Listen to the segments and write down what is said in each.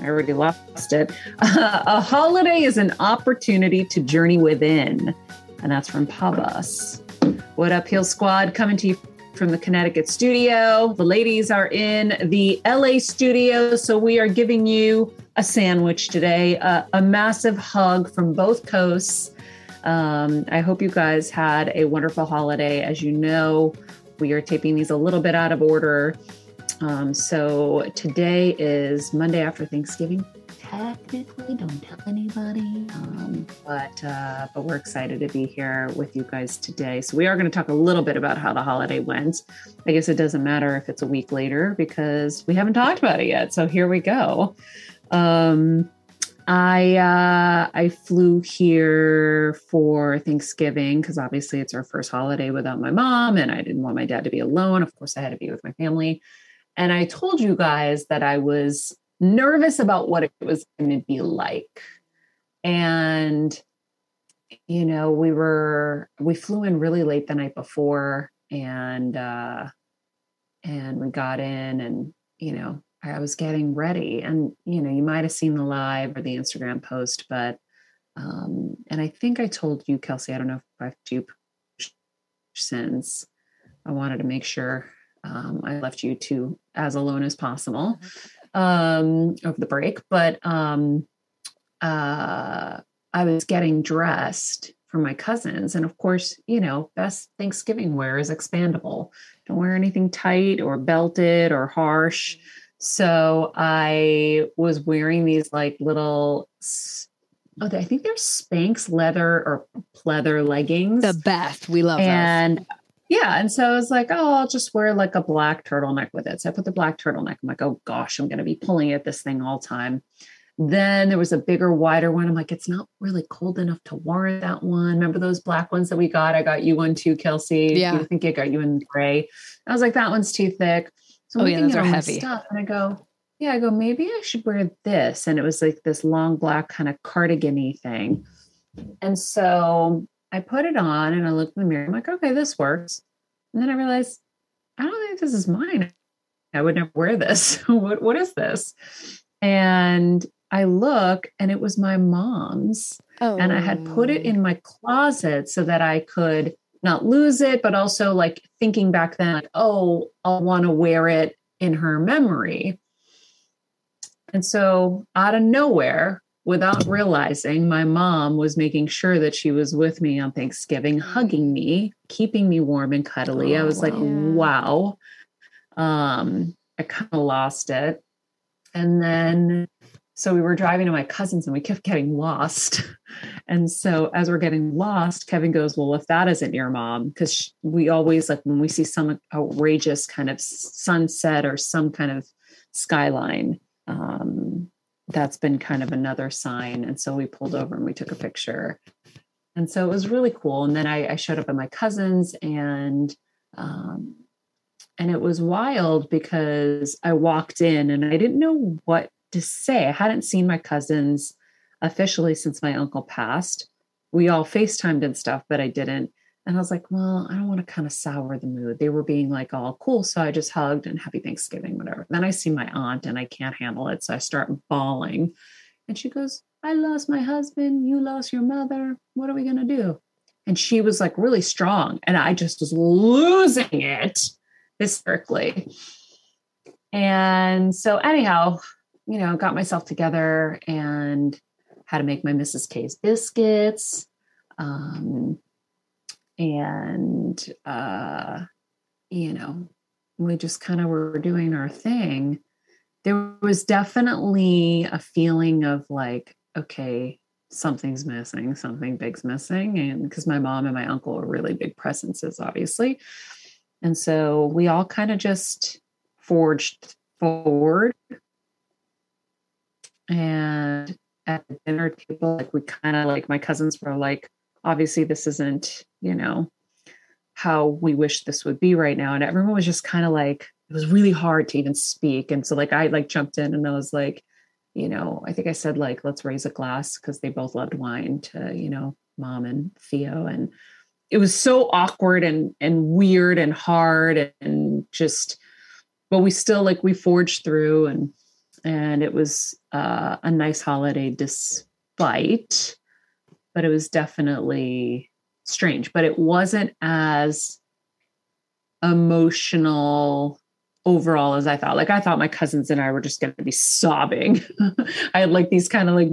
I already lost it. Uh, a holiday is an opportunity to journey within. And that's from Prabhas. What up, Heal Squad? Coming to you from the Connecticut studio. The ladies are in the LA studio. So we are giving you a sandwich today, uh, a massive hug from both coasts. Um, I hope you guys had a wonderful holiday. As you know, we are taping these a little bit out of order. Um, so today is Monday after Thanksgiving. Technically, don't tell anybody. Um, but uh, but we're excited to be here with you guys today. So we are going to talk a little bit about how the holiday went. I guess it doesn't matter if it's a week later because we haven't talked about it yet. So here we go. Um, I uh, I flew here for Thanksgiving because obviously it's our first holiday without my mom, and I didn't want my dad to be alone. Of course, I had to be with my family. And I told you guys that I was nervous about what it was going to be like. And, you know, we were, we flew in really late the night before and, uh, and we got in and, you know, I was getting ready. And, you know, you might have seen the live or the Instagram post, but, um, and I think I told you, Kelsey, I don't know if I've you since I wanted to make sure um, I left you to as alone as possible mm-hmm. um, over the break, but um, uh, I was getting dressed for my cousins. And of course, you know, best Thanksgiving wear is expandable. Don't wear anything tight or belted or harsh. So I was wearing these like little oh, I think they're Spanx leather or pleather leggings. The best. We love and those yeah. And so I was like, oh, I'll just wear like a black turtleneck with it. So I put the black turtleneck. I'm like, oh gosh, I'm going to be pulling at this thing all time. Then there was a bigger, wider one. I'm like, it's not really cold enough to warrant that one. Remember those black ones that we got? I got you one too, Kelsey. Yeah. I think I got you in gray. I was like, that one's too thick. So oh, I'm oh, yeah, those are heavy. Stuff, and I go, yeah, I go, maybe I should wear this. And it was like this long black kind of cardigan thing. And so I put it on and I looked in the mirror. I'm like, okay, this works. And then I realized, I don't think this is mine. I would never wear this. what, what is this? And I look and it was my mom's. Oh. And I had put it in oh. my closet so that I could not lose it, but also like thinking back then, like, oh, I'll want to wear it in her memory. And so out of nowhere, without realizing, my mom was making sure that she was with me on Thanksgiving, hugging me, keeping me warm and cuddly. Oh, I was wow. like, wow. Um, I kind of lost it. And then so we were driving to my cousin's and we kept getting lost. And so as we're getting lost, Kevin goes, Well, if that isn't your mom, because we always like when we see some outrageous kind of sunset or some kind of skyline, um, that's been kind of another sign. And so we pulled over and we took a picture. And so it was really cool. And then I, I showed up at my cousin's and um, and it was wild because I walked in and I didn't know what to say. I hadn't seen my cousins officially since my uncle passed. We all FaceTimed and stuff, but I didn't. And I was like, well, I don't want to kind of sour the mood. They were being like all cool. So I just hugged and happy Thanksgiving, whatever. Then I see my aunt and I can't handle it. So I start bawling. And she goes, I lost my husband. You lost your mother. What are we going to do? And she was like really strong. And I just was losing it hysterically. And so, anyhow, you know, got myself together and how to make my Mrs. K's biscuits. Um, and uh, you know, we just kind of were doing our thing. There was definitely a feeling of like, okay, something's missing, something big's missing. And because my mom and my uncle are really big presences, obviously. And so we all kind of just forged forward. And at the dinner table, like we kind of like my cousins were like, obviously this isn't you know how we wish this would be right now. And everyone was just kind of like it was really hard to even speak. And so like i like jumped in and i was like you know i think i said like let's raise a glass because they both loved wine to you know mom and theo. And it was so awkward and and weird and hard and just but we still like we forged through and and it was uh, a nice holiday despite but it was definitely strange. But it wasn't as emotional overall as I thought. Like I thought my cousins and I were just going to be sobbing. I had like these kind of like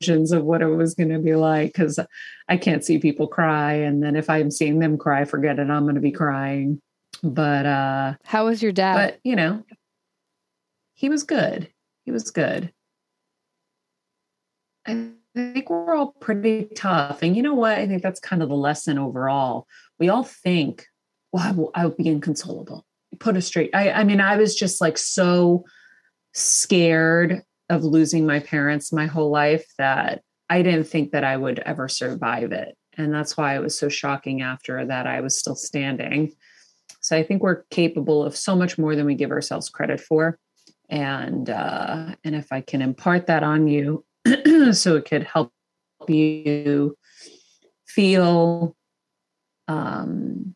visions of what it was going to be like because I can't see people cry, and then if I'm seeing them cry, forget it, I'm going to be crying. But uh how was your dad? But you know, he was good. He was good. I I think we're all pretty tough. And you know what? I think that's kind of the lesson overall. We all think, well, I will, I will be inconsolable. Put us straight. I, I mean, I was just like so scared of losing my parents my whole life that I didn't think that I would ever survive it. And that's why it was so shocking after that I was still standing. So I think we're capable of so much more than we give ourselves credit for. And uh, and if I can impart that on you, so it could help you feel um,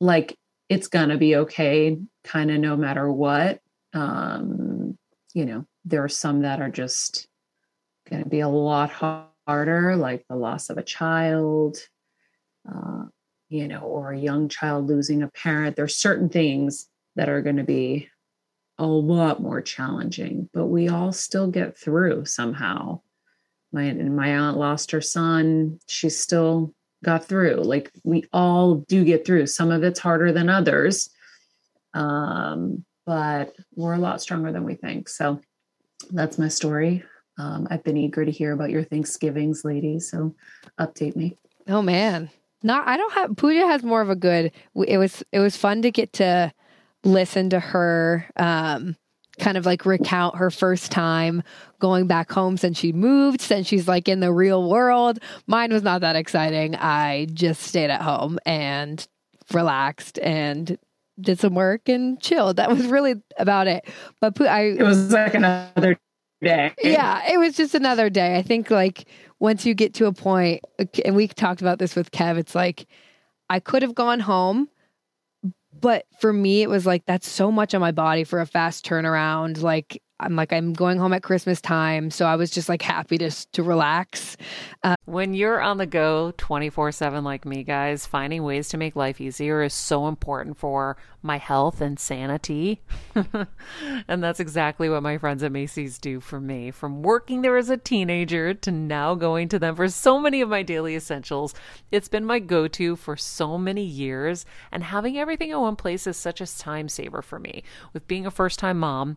like it's gonna be okay, kind of no matter what. Um, you know, there are some that are just gonna be a lot harder, like the loss of a child, uh, you know, or a young child losing a parent. There's certain things that are going to be a lot more challenging, but we all still get through somehow. My my aunt lost her son. She still got through. Like we all do get through. Some of it's harder than others. Um, but we're a lot stronger than we think. So that's my story. Um, I've been eager to hear about your Thanksgivings, ladies. So update me. Oh man. Not I don't have Pooja has more of a good it was it was fun to get to listen to her um, kind of like recount her first time going back home since she moved, since she's like in the real world. Mine was not that exciting. I just stayed at home and relaxed and did some work and chilled. That was really about it. But I it was like another day. Yeah, it was just another day. I think like once you get to a point, and we talked about this with Kev, it's like I could have gone home, but for me, it was like that's so much on my body for a fast turnaround. Like I'm like I'm going home at Christmas time, so I was just like happy to to relax. Uh, when you're on the go 24/7 like me, guys, finding ways to make life easier is so important for my health and sanity. and that's exactly what my friends at Macy's do for me. From working there as a teenager to now going to them for so many of my daily essentials, it's been my go-to for so many years, and having everything in one place is such a time saver for me. With being a first-time mom,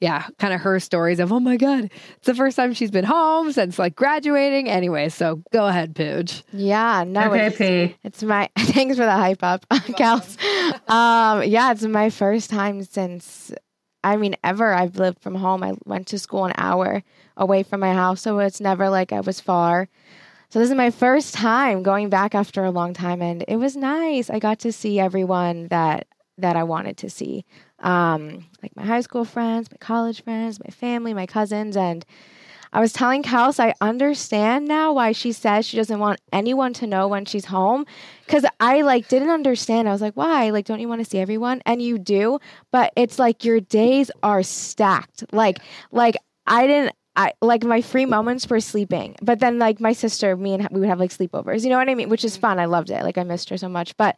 yeah, kind of her stories of, oh my God, it's the first time she's been home since like graduating. Anyway, so go ahead, Pooj. Yeah, no, it's, it's, my, thanks for the hype up, Kels. um, yeah, it's my first time since, I mean, ever I've lived from home. I went to school an hour away from my house, so it's never like I was far. So this is my first time going back after a long time, and it was nice. I got to see everyone that that I wanted to see um, like my high school friends, my college friends, my family, my cousins. And I was telling Kels, I understand now why she says she doesn't want anyone to know when she's home. Cause I like didn't understand. I was like, why? Like, don't you want to see everyone? And you do, but it's like your days are stacked. Like, like I didn't I like my free moments were sleeping. But then like my sister, me and we would have like sleepovers. You know what I mean? Which is fun. I loved it. Like I missed her so much. But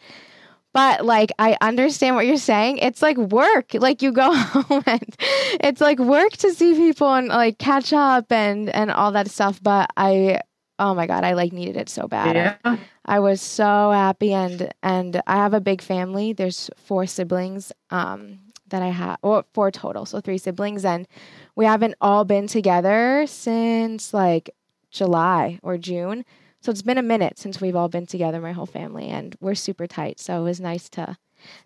but like I understand what you're saying. It's like work. Like you go home and it's like work to see people and like catch up and and all that stuff. But I oh my god, I like needed it so bad. Yeah. I, I was so happy and and I have a big family. There's four siblings um that I have or four total, so three siblings and we haven't all been together since like July or June. So it's been a minute since we've all been together, my whole family, and we're super tight. So it was nice to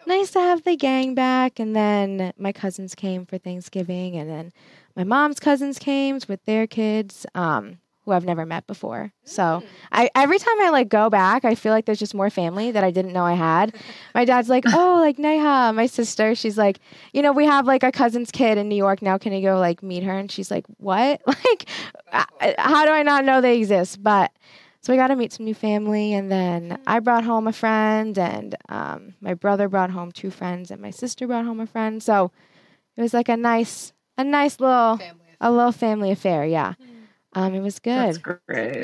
nice to have the gang back. And then my cousins came for Thanksgiving, and then my mom's cousins came with their kids. Um, who I've never met before. So mm. I every time I like go back, I feel like there's just more family that I didn't know I had. My dad's like, oh, like Neha, my sister. She's like, you know, we have like a cousin's kid in New York now. Can you go like meet her? And she's like, what? Like, how do I not know they exist? But so we got to meet some new family, and then I brought home a friend, and um, my brother brought home two friends, and my sister brought home a friend. So it was like a nice, a nice little, a little family affair. Yeah, mm. um, it was good. That's great.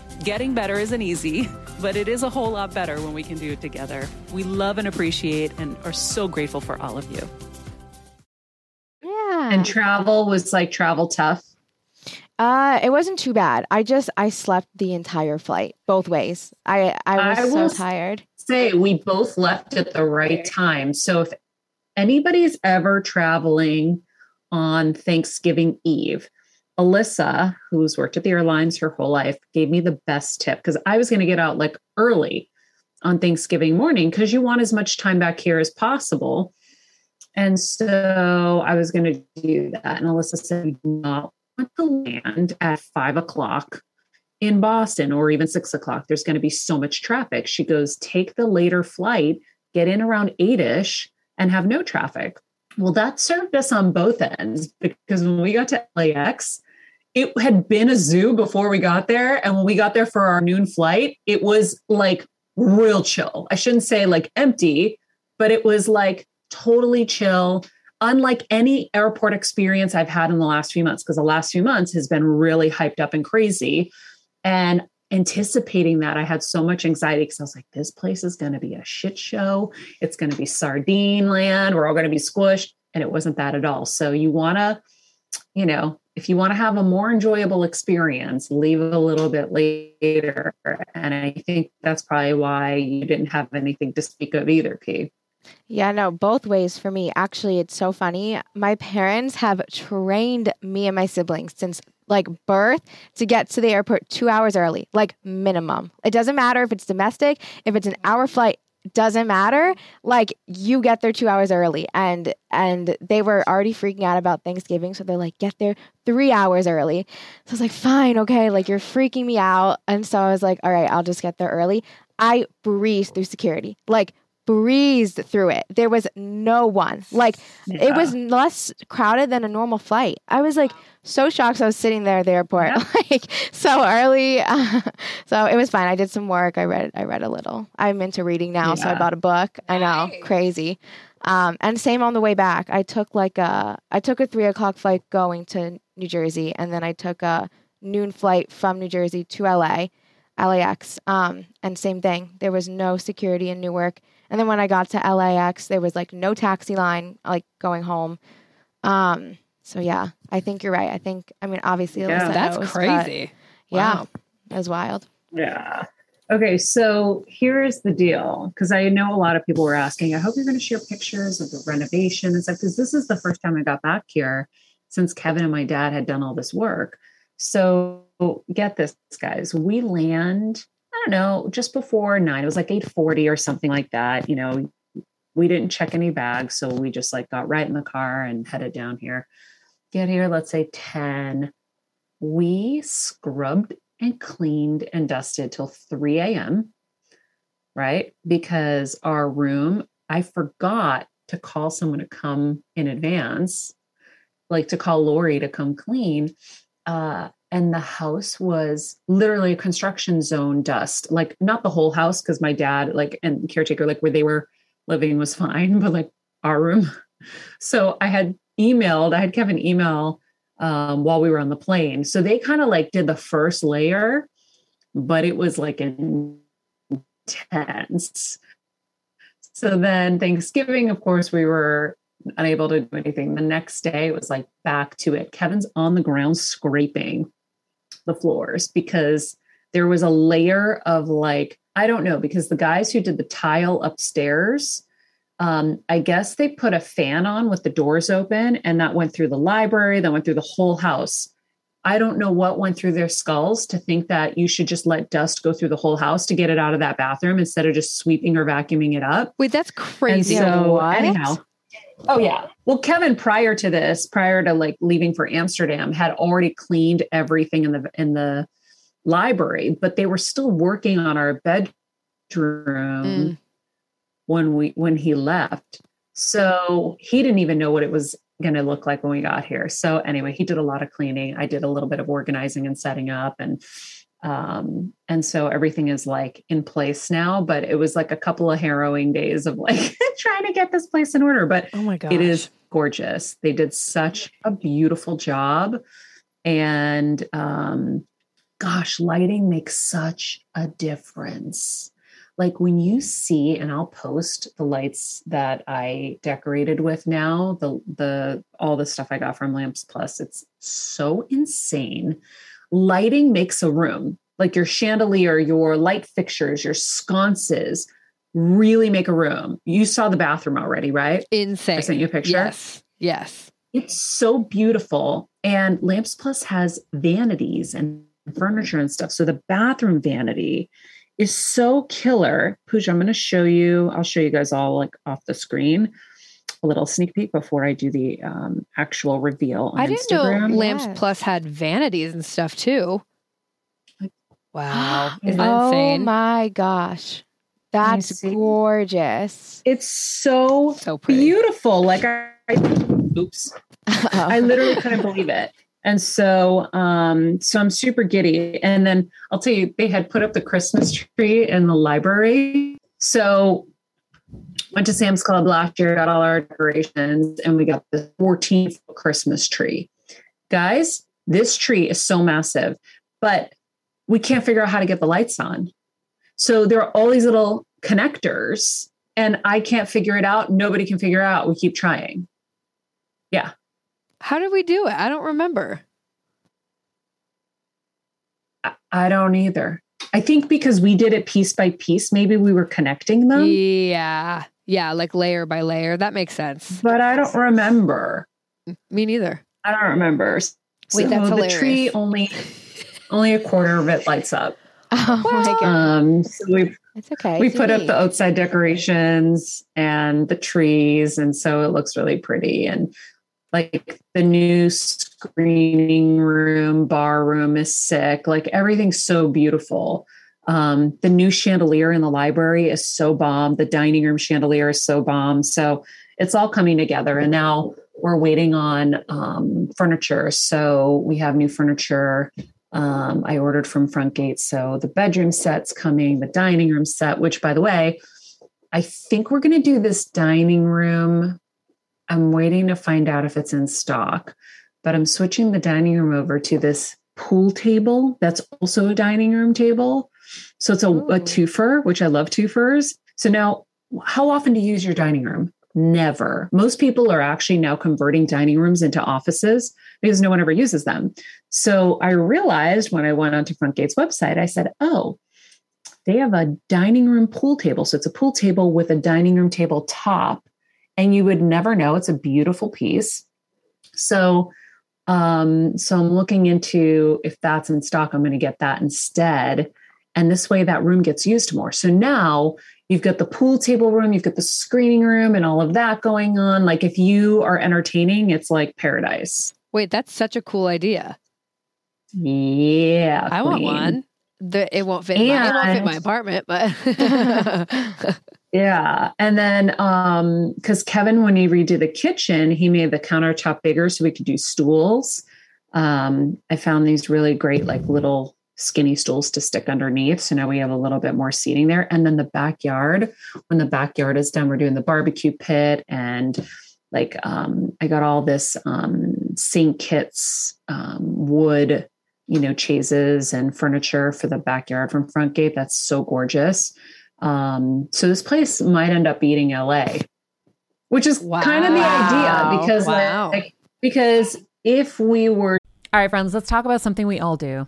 Getting better isn't easy, but it is a whole lot better when we can do it together. We love and appreciate and are so grateful for all of you. Yeah. And travel was like travel tough. Uh, it wasn't too bad. I just I slept the entire flight both ways. I I was I so tired. Say we both left at the right time. So if anybody's ever traveling on Thanksgiving Eve, Alyssa, who's worked at the airlines her whole life, gave me the best tip because I was going to get out like early on Thanksgiving morning because you want as much time back here as possible. And so I was going to do that. And Alyssa said, "We do not want to land at five o'clock in Boston or even six o'clock. There's going to be so much traffic. She goes, Take the later flight, get in around eight ish, and have no traffic. Well, that served us on both ends because when we got to LAX, it had been a zoo before we got there. And when we got there for our noon flight, it was like real chill. I shouldn't say like empty, but it was like totally chill, unlike any airport experience I've had in the last few months, because the last few months has been really hyped up and crazy. And anticipating that, I had so much anxiety because I was like, this place is going to be a shit show. It's going to be sardine land. We're all going to be squished. And it wasn't that at all. So you want to, you know, if you want to have a more enjoyable experience, leave a little bit later. And I think that's probably why you didn't have anything to speak of either, P. Yeah, no, both ways for me. Actually, it's so funny. My parents have trained me and my siblings since like birth to get to the airport two hours early, like minimum. It doesn't matter if it's domestic, if it's an hour flight, doesn't matter. Like you get there two hours early and and they were already freaking out about thanksgiving so they're like get there three hours early. So i was like fine okay like you're freaking me out. And so i was like all right i'll just get there early. I breezed through security. Like breezed through it. There was no one. Like yeah. it was less crowded than a normal flight. I was like so shocked. So I was sitting there at the airport yeah. like so early. Uh, so it was fine. I did some work. I read. I read a little. I'm into reading now, yeah. so I bought a book. I know, crazy. Um, and same on the way back. I took like a I took a three o'clock flight going to New Jersey, and then I took a noon flight from New Jersey to LA. LAX. Um, and same thing. There was no security in Newark. And then when I got to LAX, there was like no taxi line, like going home. Um, so yeah, I think you're right. I think, I mean, obviously, yeah, that's knows, crazy. Yeah, wow. it was wild. Yeah. Okay, so here's the deal because I know a lot of people were asking. I hope you're going to share pictures of the renovation and stuff because this is the first time I got back here since Kevin and my dad had done all this work. So get this, guys. We land I don't know, just before nine. It was like 840 or something like that. You know, we didn't check any bags. So we just like got right in the car and headed down here. Get here, let's say 10. We scrubbed and cleaned and dusted till 3 a.m. Right. Because our room, I forgot to call someone to come in advance, like to call Lori to come clean. Uh, and the house was literally a construction zone dust like not the whole house because my dad like and caretaker like where they were living was fine but like our room. So i had emailed i had kevin email um, while we were on the plane. So they kind of like did the first layer but it was like intense. So then thanksgiving of course we were unable to do anything. The next day it was like back to it. Kevin's on the ground scraping the floors because there was a layer of like, I don't know, because the guys who did the tile upstairs, um, I guess they put a fan on with the doors open and that went through the library, that went through the whole house. I don't know what went through their skulls to think that you should just let dust go through the whole house to get it out of that bathroom instead of just sweeping or vacuuming it up. Wait, that's crazy. And so, what? anyhow, Oh yeah. Well, Kevin prior to this, prior to like leaving for Amsterdam, had already cleaned everything in the in the library, but they were still working on our bedroom mm. when we when he left. So he didn't even know what it was going to look like when we got here. So anyway, he did a lot of cleaning. I did a little bit of organizing and setting up and um and so everything is like in place now but it was like a couple of harrowing days of like trying to get this place in order but oh my god it is gorgeous. They did such a beautiful job. And um gosh lighting makes such a difference. Like when you see and i'll post the lights that i decorated with now the the all the stuff i got from lamps plus it's so insane lighting makes a room. Like your chandelier your light fixtures your sconces really make a room. You saw the bathroom already right? Insane. I sent you a picture. Yes yes. It's so beautiful. And Lamps Plus has vanities and furniture and stuff. So the bathroom vanity is so killer. Pooja, I'm going to show you, I'll show you guys all like off the screen a little sneak peek before I do the um, actual reveal. I didn't Instagram. know Lamps yes. Plus had vanities and stuff too. Wow. Isn't that oh insane? my gosh. That's gorgeous. It's so, so beautiful. Like I, I oops. I literally couldn't believe it. And so um so I'm super giddy. And then I'll tell you, they had put up the Christmas tree in the library. So went to Sam's Club last year, got all our decorations, and we got the 14th Christmas tree. Guys, this tree is so massive, but we can't figure out how to get the lights on. So there are all these little connectors, and I can't figure it out. Nobody can figure it out. We keep trying. Yeah. How did we do it? I don't remember. I, I don't either. I think because we did it piece by piece, maybe we were connecting them. Yeah. Yeah, like layer by layer. That makes sense. But I don't remember. Me neither. I don't remember. Wait, that's the hilarious. tree only only a quarter of it lights up. Oh my god. Um, so we it's okay. We put up the outside decorations and the trees, and so it looks really pretty. And like the new screening room, bar room is sick. Like everything's so beautiful. Um, the new chandelier in the library is so bomb. The dining room chandelier is so bomb. So it's all coming together. And now we're waiting on um, furniture. So we have new furniture. Um, I ordered from Frontgate. So the bedroom set's coming, the dining room set, which by the way, I think we're going to do this dining room. I'm waiting to find out if it's in stock, but I'm switching the dining room over to this pool table that's also a dining room table. So it's a, a twofer, which I love twofers. So now, how often do you use your dining room? Never. Most people are actually now converting dining rooms into offices because no one ever uses them. So I realized when I went onto Frontgate's website, I said, oh, they have a dining room pool table. So it's a pool table with a dining room table top. And you would never know. It's a beautiful piece. So um, so I'm looking into if that's in stock, I'm going to get that instead. And this way that room gets used more. So now you've got the pool table room, you've got the screening room and all of that going on. Like if you are entertaining, it's like paradise. Wait, that's such a cool idea. Yeah. I queen. want one. The, it won't fit and, my, it won't fit my apartment, but Yeah. And then um because Kevin, when he redid the kitchen, he made the countertop bigger so we could do stools. Um, I found these really great, like little skinny stools to stick underneath. So now we have a little bit more seating there. And then the backyard, when the backyard is done, we're doing the barbecue pit and like um I got all this um St. Kitts um wood, you know, chaises and furniture for the backyard from Frontgate. That's so gorgeous. Um, so this place might end up beating LA, which is wow. kind of the idea because wow. like, because if we were all right, friends, let's talk about something we all do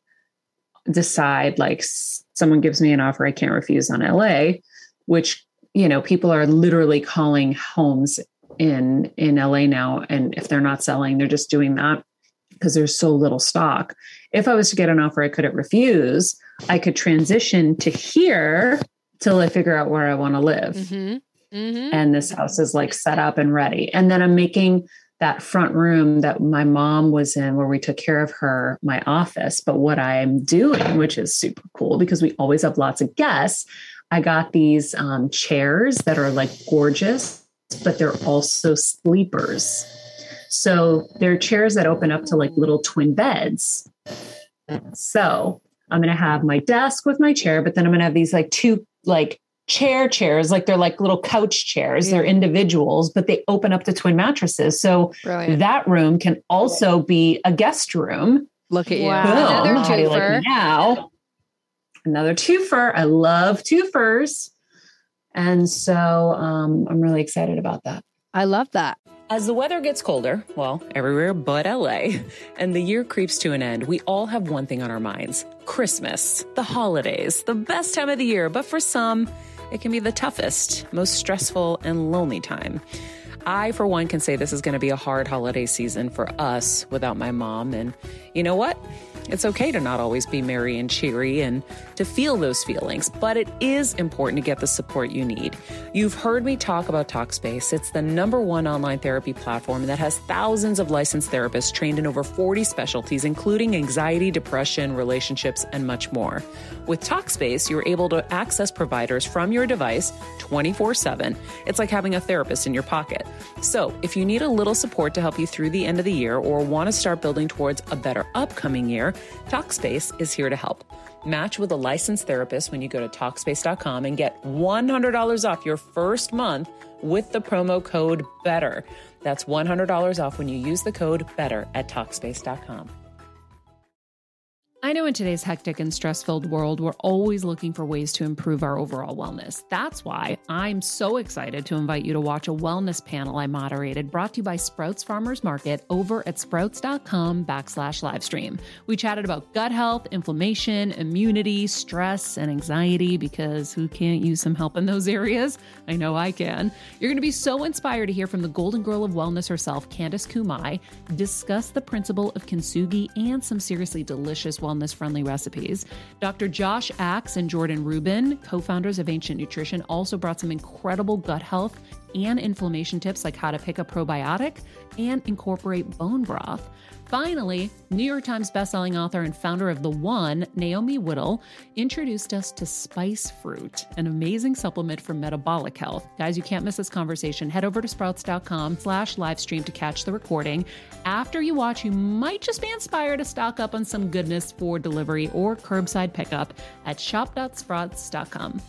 decide like someone gives me an offer I can't refuse on LA, which you know people are literally calling homes in in LA now, and if they're not selling, they're just doing that because there's so little stock. If I was to get an offer I couldn't refuse, I could transition to here till I figure out where I want to live. Mm-hmm. Mm-hmm. And this house is like set up and ready. And then I'm making that front room that my mom was in where we took care of her my office. But what i'm doing which is super cool because we always have lots of guests i got these um, chairs that are like gorgeous but they're also sleepers. So they're chairs that open up to like little twin beds. So i'm going to have my desk with my chair but then i'm going to have these like two like chair chairs like they're like little couch chairs. Yeah. they're individuals but they open up to twin mattresses. So Brilliant. that room can also be a guest room. Look at you. Wow. another twofer like now? Another twofer. I love twofers. And so um, i'm really excited about that. I love that as the weather gets colder, well, everywhere but LA, and the year creeps to an end, we all have one thing on our minds Christmas, the holidays, the best time of the year, but for some, it can be the toughest, most stressful, and lonely time. I, for one, can say this is going to be a hard holiday season for us without my mom. And you know what? It's okay to not always be merry and cheery and to feel those feelings, but it is important to get the support you need. You've heard me talk about Talkspace. It's the number one online therapy platform that has thousands of licensed therapists trained in over 40 specialties, including anxiety, depression, relationships, and much more. With Talkspace, you're able to access providers from your device 24 7. It's like having a therapist in your pocket. So, if you need a little support to help you through the end of the year or want to start building towards a better upcoming year, Talkspace is here to help. Match with a licensed therapist when you go to Talkspace.com and get $100 off your first month with the promo code BETTER. That's $100 off when you use the code BETTER at Talkspace.com. I know in today's hectic and stress filled world, we're always looking for ways to improve our overall wellness. That's why I'm so excited to invite you to watch a wellness panel I moderated brought to you by Sprouts Farmers Market over at sprouts.com backslash livestream. We chatted about gut health, inflammation, immunity, stress, and anxiety because who can't use some help in those areas? I know I can. You're going to be so inspired to hear from the golden girl of wellness herself, Candice Kumai, discuss the principle of kintsugi and some seriously delicious wellness wellness friendly recipes. Dr. Josh Axe and Jordan Rubin, co founders of Ancient Nutrition, also brought some incredible gut health and inflammation tips like how to pick a probiotic and incorporate bone broth. Finally, New York Times bestselling author and founder of The One, Naomi Whittel, introduced us to Spice Fruit, an amazing supplement for metabolic health. Guys, you can't miss this conversation. Head over to sprouts.com slash livestream to catch the recording. After you watch, you might just be inspired to stock up on some goodness for delivery or curbside pickup at shop.sprouts.com.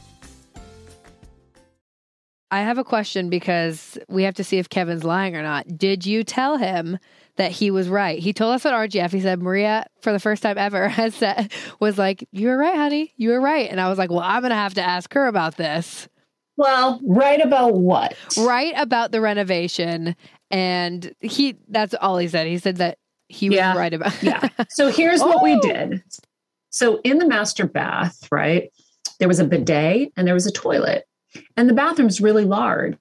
I have a question because we have to see if Kevin's lying or not. Did you tell him that he was right? He told us at RGF, he said, Maria, for the first time ever, has said, was like, You were right, honey. You were right. And I was like, Well, I'm going to have to ask her about this. Well, right about what? Right about the renovation. And he, that's all he said. He said that he yeah. was right about Yeah. So here's oh. what we oh. did. So in the master bath, right, there was a bidet and there was a toilet. And the bathroom's really large,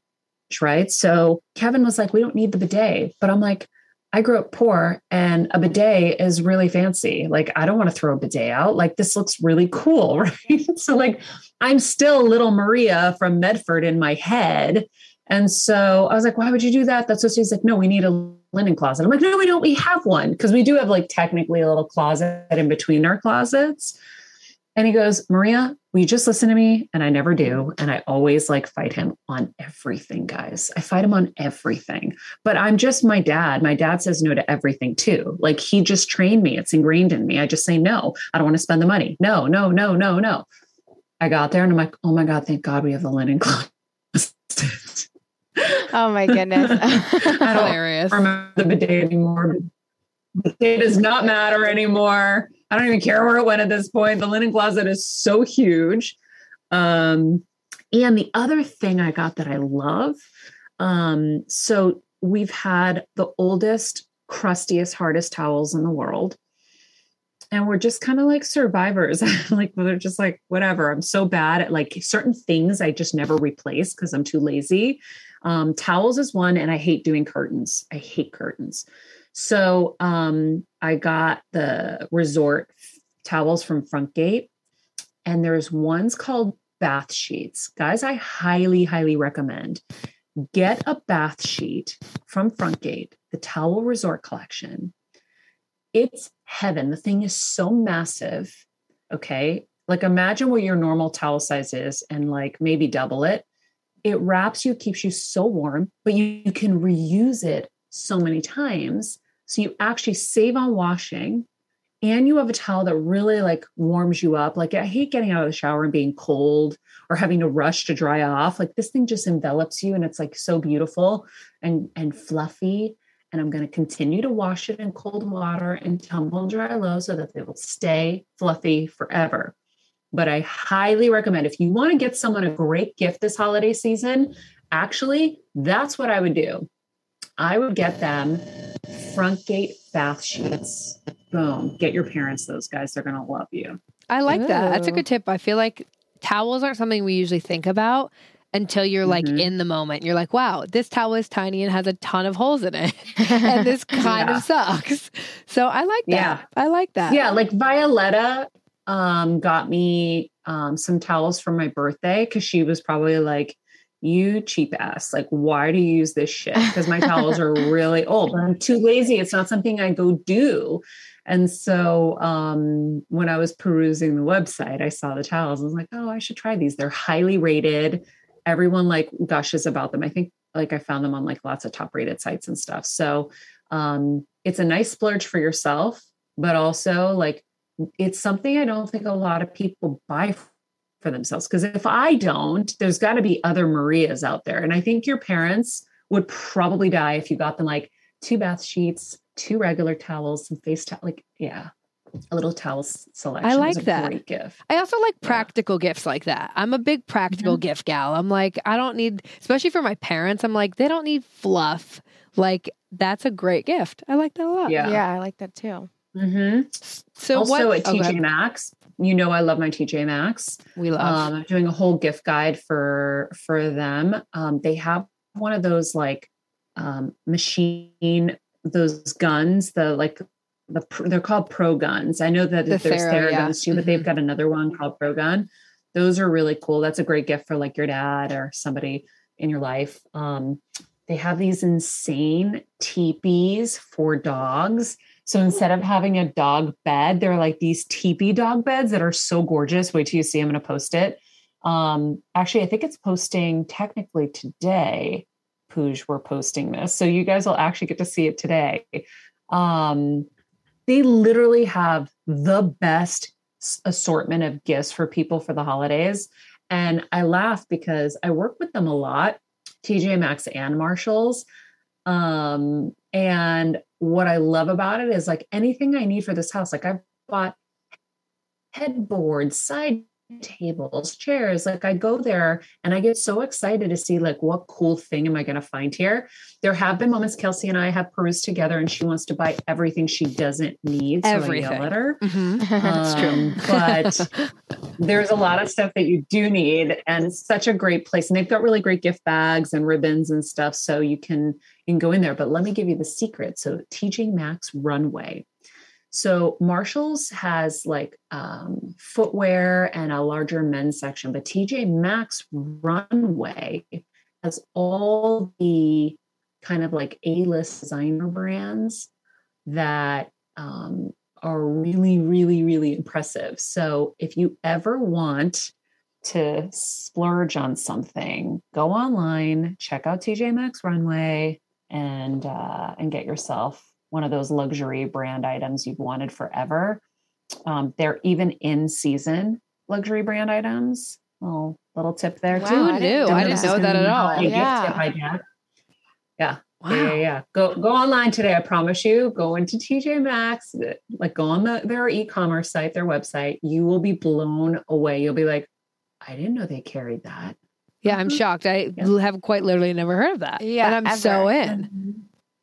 right? So Kevin was like, we don't need the bidet. But I'm like, I grew up poor and a bidet is really fancy. Like, I don't want to throw a bidet out. Like, this looks really cool, right? so, like, I'm still little Maria from Medford in my head. And so I was like, why would you do that? That's what she's like, no, we need a linen closet. I'm like, no, we don't. We have one because we do have like technically a little closet in between our closets. And he goes, Maria, will you just listen to me? And I never do. And I always like fight him on everything, guys. I fight him on everything. But I'm just my dad. My dad says no to everything too. Like he just trained me. It's ingrained in me. I just say no. I don't want to spend the money. No, no, no, no, no. I got there and I'm like, oh my God, thank God we have the linen closet. oh my goodness. I don't Hilarious. remember the bidet anymore. It does not matter anymore. I don't even care where it went at this point. The linen closet is so huge. Um, and the other thing I got that I love um, so we've had the oldest, crustiest, hardest towels in the world. And we're just kind of like survivors. like, they're just like, whatever. I'm so bad at like certain things I just never replace because I'm too lazy. Um, towels is one, and I hate doing curtains. I hate curtains. So um, I got the resort towels from Frontgate, and there's ones called bath sheets. Guys, I highly, highly recommend get a bath sheet from Frontgate the Towel Resort Collection. It's heaven. The thing is so massive. Okay. Like imagine what your normal towel size is and like maybe double it. It wraps you, keeps you so warm, but you, you can reuse it so many times. So you actually save on washing and you have a towel that really like warms you up. Like I hate getting out of the shower and being cold or having to rush to dry off. Like this thing just envelops you and it's like so beautiful and and fluffy. And I'm going to continue to wash it in cold water and tumble dry low so that they will stay fluffy forever. But I highly recommend if you want to get someone a great gift this holiday season, actually, that's what I would do. I would get them Frontgate bath sheets. Boom. Get your parents those guys. They're going to love you. I like Ooh. that. That's a good tip. I feel like towels aren't something we usually think about until you're like mm-hmm. in the moment. You're like, wow, this towel is tiny and has a ton of holes in it. and this kind yeah. of sucks. So I like that. Yeah. I like that. Yeah. Like Violetta um, got me um, some towels for my birthday because she was probably like, you cheap ass. Like, why do you use this shit? Because my towels are really old, but I'm too lazy. It's not something I go do. And so um, when I was perusing the website, I saw the towels. I was like, oh, I should try these. They're highly rated. Everyone like gushes about them. I think like I found them on like lots of top rated sites and stuff. So um, it's a nice splurge for yourself, but also like it's something I don't think a lot of people buy for themselves. Because if I don't, there's got to be other Marias out there. And I think your parents would probably die if you got them like two bath sheets, two regular towels, some face towel. Like, yeah, a little towel selection. I like that. Great gift. I also like practical yeah. gifts like that. I'm a big practical mm-hmm. gift gal. I'm like, I don't need, especially for my parents. I'm like, they don't need fluff. Like, that's a great gift. I like that a lot. Yeah, yeah, I like that too. Mm-hmm. So also what, at TJ oh, Maxx, you know I love my TJ Maxx. We love. Um, I'm doing a whole gift guide for for them. Um, they have one of those like um, machine those guns, the like the they're called pro guns. I know that the there's Theraguns yeah. too, but they've mm-hmm. got another one called pro gun. Those are really cool. That's a great gift for like your dad or somebody in your life. Um, they have these insane teepees for dogs. So instead of having a dog bed, they're like these teepee dog beds that are so gorgeous. Wait till you see. I'm going to post it. Um, actually, I think it's posting technically today. Pooj, we're posting this. So you guys will actually get to see it today. Um, they literally have the best assortment of gifts for people for the holidays. And I laugh because I work with them a lot, TJ Maxx and Marshalls. Um, and what I love about it is like anything I need for this house, like I've bought headboards, side tables, chairs. Like I go there and I get so excited to see like what cool thing am I going to find here. There have been moments Kelsey and I have perused together and she wants to buy everything she doesn't need. So everything. I yell at her. Mm-hmm. That's um, true. but there's a lot of stuff that you do need and it's such a great place. And they've got really great gift bags and ribbons and stuff. So you can you can go in there. But let me give you the secret. So TJ Maxx Runway. So Marshalls has like um, footwear and a larger men's section, but TJ Maxx Runway has all the kind of like A-list designer brands that um, are really, really, really impressive. So if you ever want to splurge on something, go online, check out TJ Maxx Runway, and uh, and get yourself one of those luxury brand items you've wanted forever. Um, they're even in season luxury brand items. Little little tip there wow, too. Who knew? I didn't know that at all. Yeah. Yeah. Wow. Yeah, yeah, Go go online today. I promise you. Go into TJ Maxx, like go on the their e-commerce site, their website. You will be blown away. You'll be like, I didn't know they carried that. Yeah, I'm mm-hmm. shocked. I yeah. have quite literally never heard of that. Yeah, and I'm ever. so in.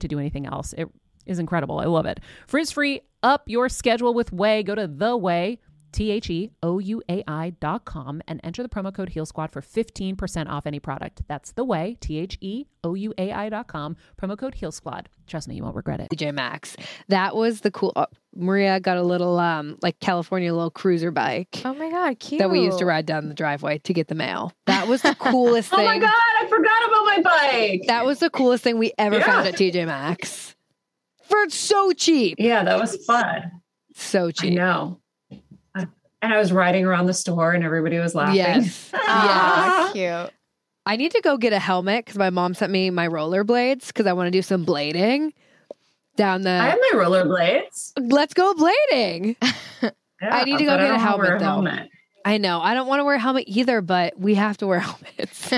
to do anything else. It is incredible. I love it. Frizz free, up your schedule with Ouai. Go to the Ouai T H E O U A I dot com and enter the promo code Heal Squad for 15% off any product. That's the Ouai, T H E O U A I dot com, promo code Heal Squad. Trust me, you won't regret it. TJ Maxx. That was the cool. Uh, Maria got a little, um, like California little cruiser bike. Oh my God, cute. That we used to ride down the driveway to get the mail. That was the coolest thing. oh my God, I forgot about my bike. That was the coolest thing we ever yeah. found at TJ Maxx. For so cheap. Yeah, that was fun. So cheap. I know and I was riding around the store and everybody was laughing. Yes. yeah. Cute. I need to go get a helmet because my mom sent me my rollerblades because I want to do some blading down the. I have my rollerblades. Let's go blading. yeah, I need to go get a helmet though. Helmet. I know. I don't want to wear a helmet either, but we have to wear helmets.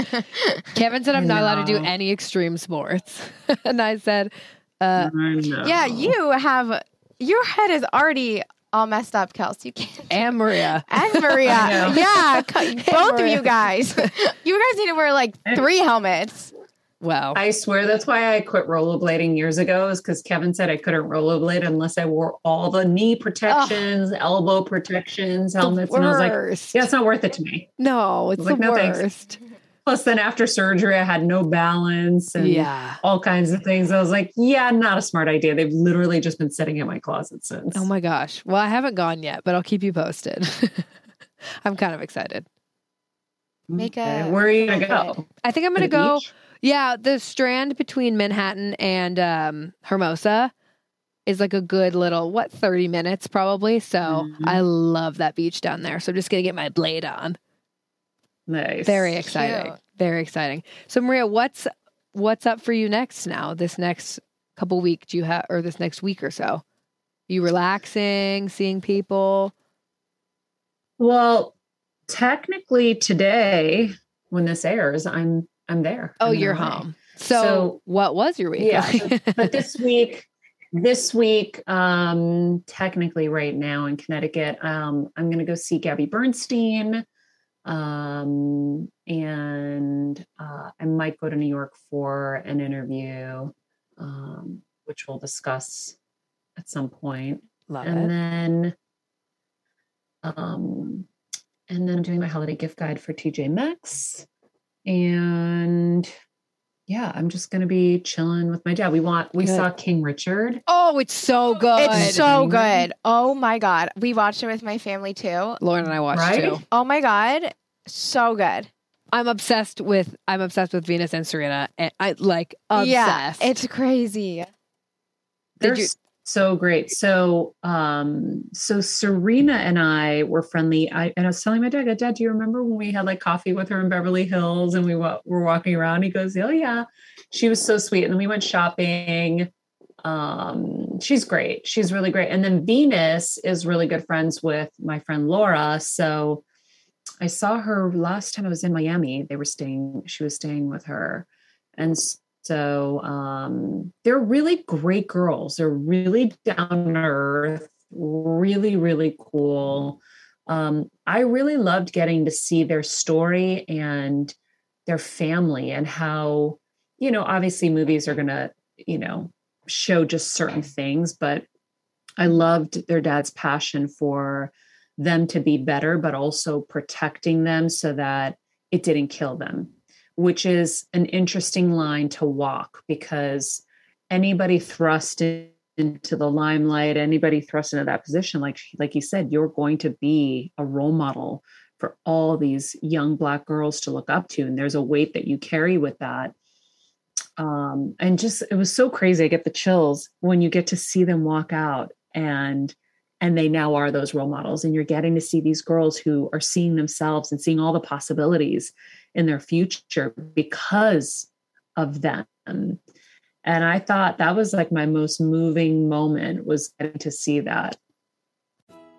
Kevin said I'm not allowed to do any extreme sports. and I said, uh, I Yeah, you have your head is already all messed up, Kels. You can't. And Maria. And Maria. yeah. both Maria. of you guys. You guys need to wear like three helmets. Wow. I swear that's why I quit rollerblading years ago, is because Kevin said I couldn't rollerblade unless I wore all the knee protections, elbow protections, helmets. And I was like, yeah, it's not worth it to me. No, it's the like, worst. No, Plus, then after surgery, I had no balance and yeah. all kinds of things. I was like, yeah, not a smart idea. They've literally just been sitting in my closet since. Oh my gosh. Well, I haven't gone yet, but I'll keep you posted. I'm kind of excited. Make a. Where are you going to go? I think I'm going to go. Beach? Yeah, the strand between Manhattan and um, Hermosa is like a good little, what, 30 minutes probably. So mm-hmm. I love that beach down there. So I'm just going to get my blade on. Nice. Very exciting. Cute. Very exciting. So Maria, what's what's up for you next now? This next couple week do you have or this next week or so? you relaxing, seeing people? Well, technically today when this airs, I'm I'm there. Oh, I'm you're home. So, so, what was your week? Yeah, but this week this week um technically right now in Connecticut um I'm going to go see Gabby Bernstein um, and uh, I might go to New York for an interview, um, which we'll discuss at some point. Love and it. then, um, and then I'm doing my holiday gift guide for TJ Maxx, and yeah, I'm just gonna be chilling with my dad. We want we good. saw King Richard. Oh, it's so good. It's so good. Oh my god. We watched it with my family too. Lauren and I watched right? too. Oh my god. So good. I'm obsessed with I'm obsessed with Venus and Serena. And I like obsessed. Yeah, it's crazy. They're you- so great. So um so Serena and I were friendly. I and I was telling my dad, Dad, do you remember when we had like coffee with her in Beverly Hills and we were walking around? He goes, Oh yeah. She was so sweet. And then we went shopping. Um, she's great. She's really great. And then Venus is really good friends with my friend Laura. So I saw her last time I was in Miami. They were staying, she was staying with her. And so um, they're really great girls. They're really down to earth, really, really cool. Um, I really loved getting to see their story and their family and how, you know, obviously movies are going to, you know, show just certain things, but I loved their dad's passion for them to be better, but also protecting them so that it didn't kill them, which is an interesting line to walk because anybody thrust into the limelight, anybody thrust into that position, like like you said, you're going to be a role model for all these young black girls to look up to, and there's a weight that you carry with that. um, and just it was so crazy. I get the chills when you get to see them walk out and and they now are those role models and you're getting to see these girls who are seeing themselves and seeing all the possibilities in their future because of them. And i thought that was like my most moving moment was getting to see that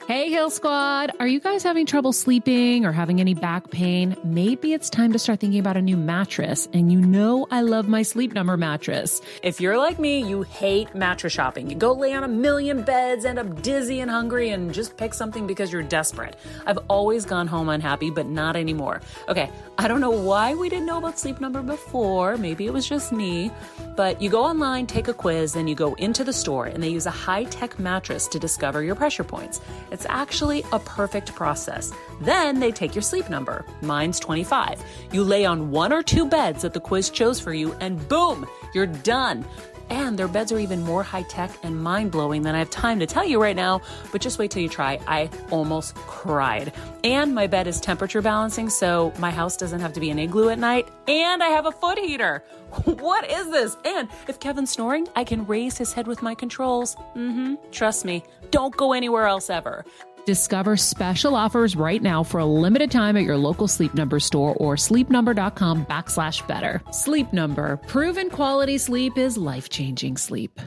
Hey, Heal Squad. Are you guys having trouble sleeping or having any back pain? Maybe it's time to start thinking about a new mattress. And you know, I love my Sleep Number mattress. If you're like me, you hate mattress shopping. You go lay on a million beds, end up dizzy and hungry, and just pick something because you're desperate. I've always gone home unhappy, but not anymore. Okay, I don't know why we didn't know about Sleep Number before. Maybe it was just me. But you go online, take a quiz, then you go into the store, and they use a high tech mattress to discover your pressure points. It's actually a perfect process. Then they take your sleep number. Mine's 25. You lay on one or two beds that the quiz chose for you, and boom, you're done. And their beds are even more high tech and mind blowing than I have time to tell you right now, but just wait till you try. I almost cried. And my bed is temperature balancing, so my house doesn't have to be an igloo at night. And I have a foot heater. what is this? And if Kevin's snoring, I can raise his head with my controls. Mm hmm. Trust me, don't go anywhere else ever. Discover special offers right now for a limited time at your local Sleep Number store or sleepnumber.com backslash better. Sleep Number, proven quality sleep is life changing sleep.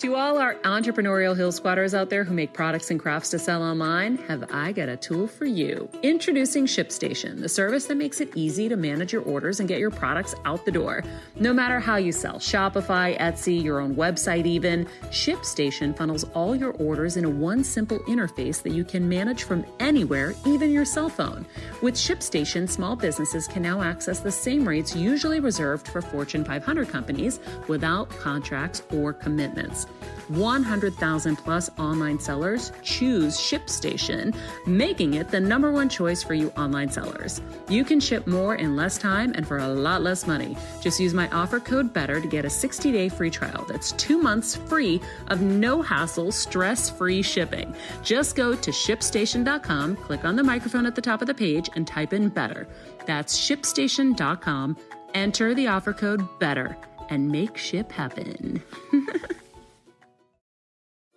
To all our entrepreneurial hill squatters out there who make products and crafts to sell online, have I got a tool for you. Introducing ShipStation, the service that makes it easy to manage your orders and get your products out the door. No matter how you sell, Shopify, Etsy, your own website even, ShipStation funnels all your orders in a one simple interface that you can manage from anywhere, even your cell phone. With ShipStation, small businesses can now access the same rates usually reserved for Fortune 500 companies without contracts or commitments. 100,000 plus online sellers choose ShipStation, making it the number one choice for you online sellers. You can ship more in less time and for a lot less money. Just use my offer code BETTER to get a 60 day free trial. That's two months free of no hassle, stress free shipping. Just go to shipstation.com, click on the microphone at the top of the page, and type in BETTER. That's shipstation.com. Enter the offer code BETTER and make ship happen.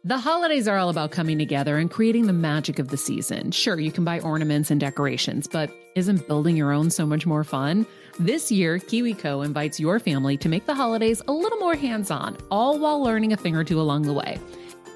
The holidays are all about coming together and creating the magic of the season. Sure, you can buy ornaments and decorations, but isn't building your own so much more fun? This year, KiwiCo invites your family to make the holidays a little more hands on, all while learning a thing or two along the way.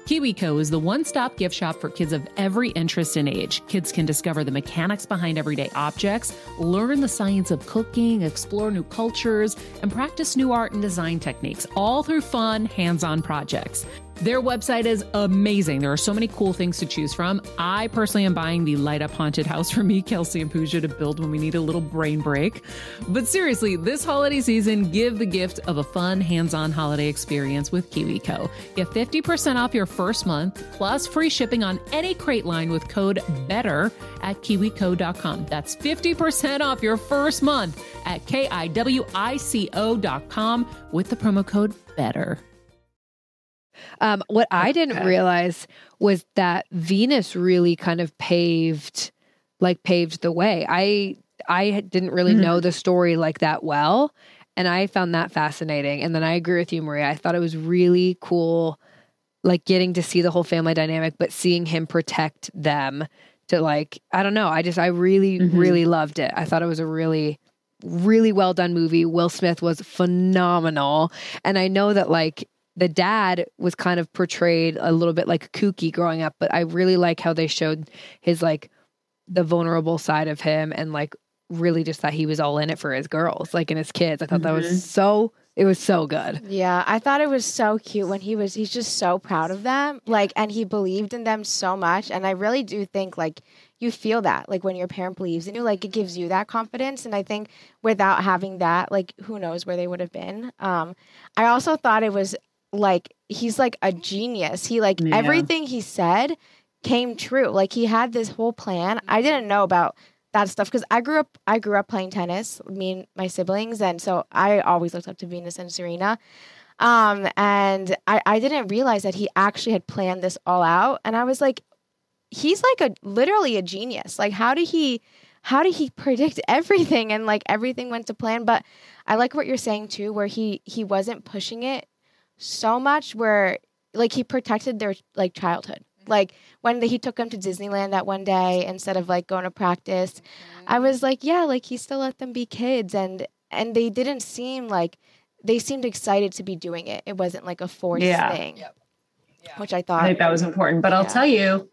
KiwiCo is the one stop gift shop for kids of every interest and age. Kids can discover the mechanics behind everyday objects, learn the science of cooking, explore new cultures, and practice new art and design techniques, all through fun, hands on projects. Their website is amazing. There are so many cool things to choose from. I personally am buying the light up haunted house for me, Kelsey, and Pooja to build when we need a little brain break. But seriously, this holiday season, give the gift of a fun, hands on holiday experience with KiwiCo. Get 50% off your first month plus free shipping on any crate line with code BETTER at kiwico.com. That's 50% off your first month at K-I-W-I-C-O.com with the promo code BETTER. Um, what I didn't realize was that Venus really kind of paved, like paved the way. I I didn't really mm-hmm. know the story like that well, and I found that fascinating. And then I agree with you, Maria. I thought it was really cool, like getting to see the whole family dynamic, but seeing him protect them. To like, I don't know. I just I really mm-hmm. really loved it. I thought it was a really really well done movie. Will Smith was phenomenal. And I know that like the dad was kind of portrayed a little bit like kooky growing up, but I really like how they showed his like the vulnerable side of him and like really just that he was all in it for his girls, like and his kids. I thought mm-hmm. that was mm-hmm. so it was so good. Yeah, I thought it was so cute when he was he's just so proud of them. Like and he believed in them so much and I really do think like you feel that like when your parent believes in you like it gives you that confidence and I think without having that like who knows where they would have been. Um I also thought it was like he's like a genius. He like yeah. everything he said came true. Like he had this whole plan. I didn't know about that stuff because I grew up I grew up playing tennis, me and my siblings, and so I always looked up to Venus and Serena. Um, and I, I didn't realize that he actually had planned this all out. And I was like, he's like a literally a genius. Like, how did he how did he predict everything and like everything went to plan? But I like what you're saying too, where he he wasn't pushing it so much, where like he protected their like childhood. Mm-hmm. Like when the, he took them to Disneyland that one day instead of like going to practice, mm-hmm. I was like, yeah, like he still let them be kids, and and they didn't seem like they seemed excited to be doing it. It wasn't like a forced yeah. thing, yep. yeah. which I thought I think that was important. But yeah. I'll tell you,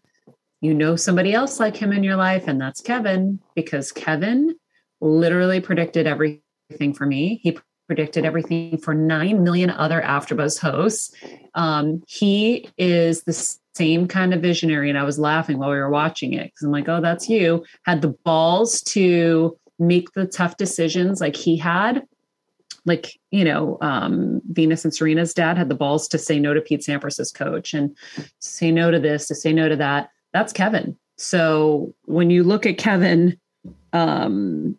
you know somebody else like him in your life, and that's Kevin, because Kevin literally predicted everything for me. He predicted everything for 9 million other AfterBuzz hosts. Um, he is the same kind of visionary. And I was laughing while we were watching it because I'm like, oh, that's you. Had the balls to make the tough decisions like he had. Like, you know, um, Venus and Serena's dad had the balls to say no to Pete Sampras' coach and say no to this, to say no to that. That's Kevin. So when you look at Kevin, um,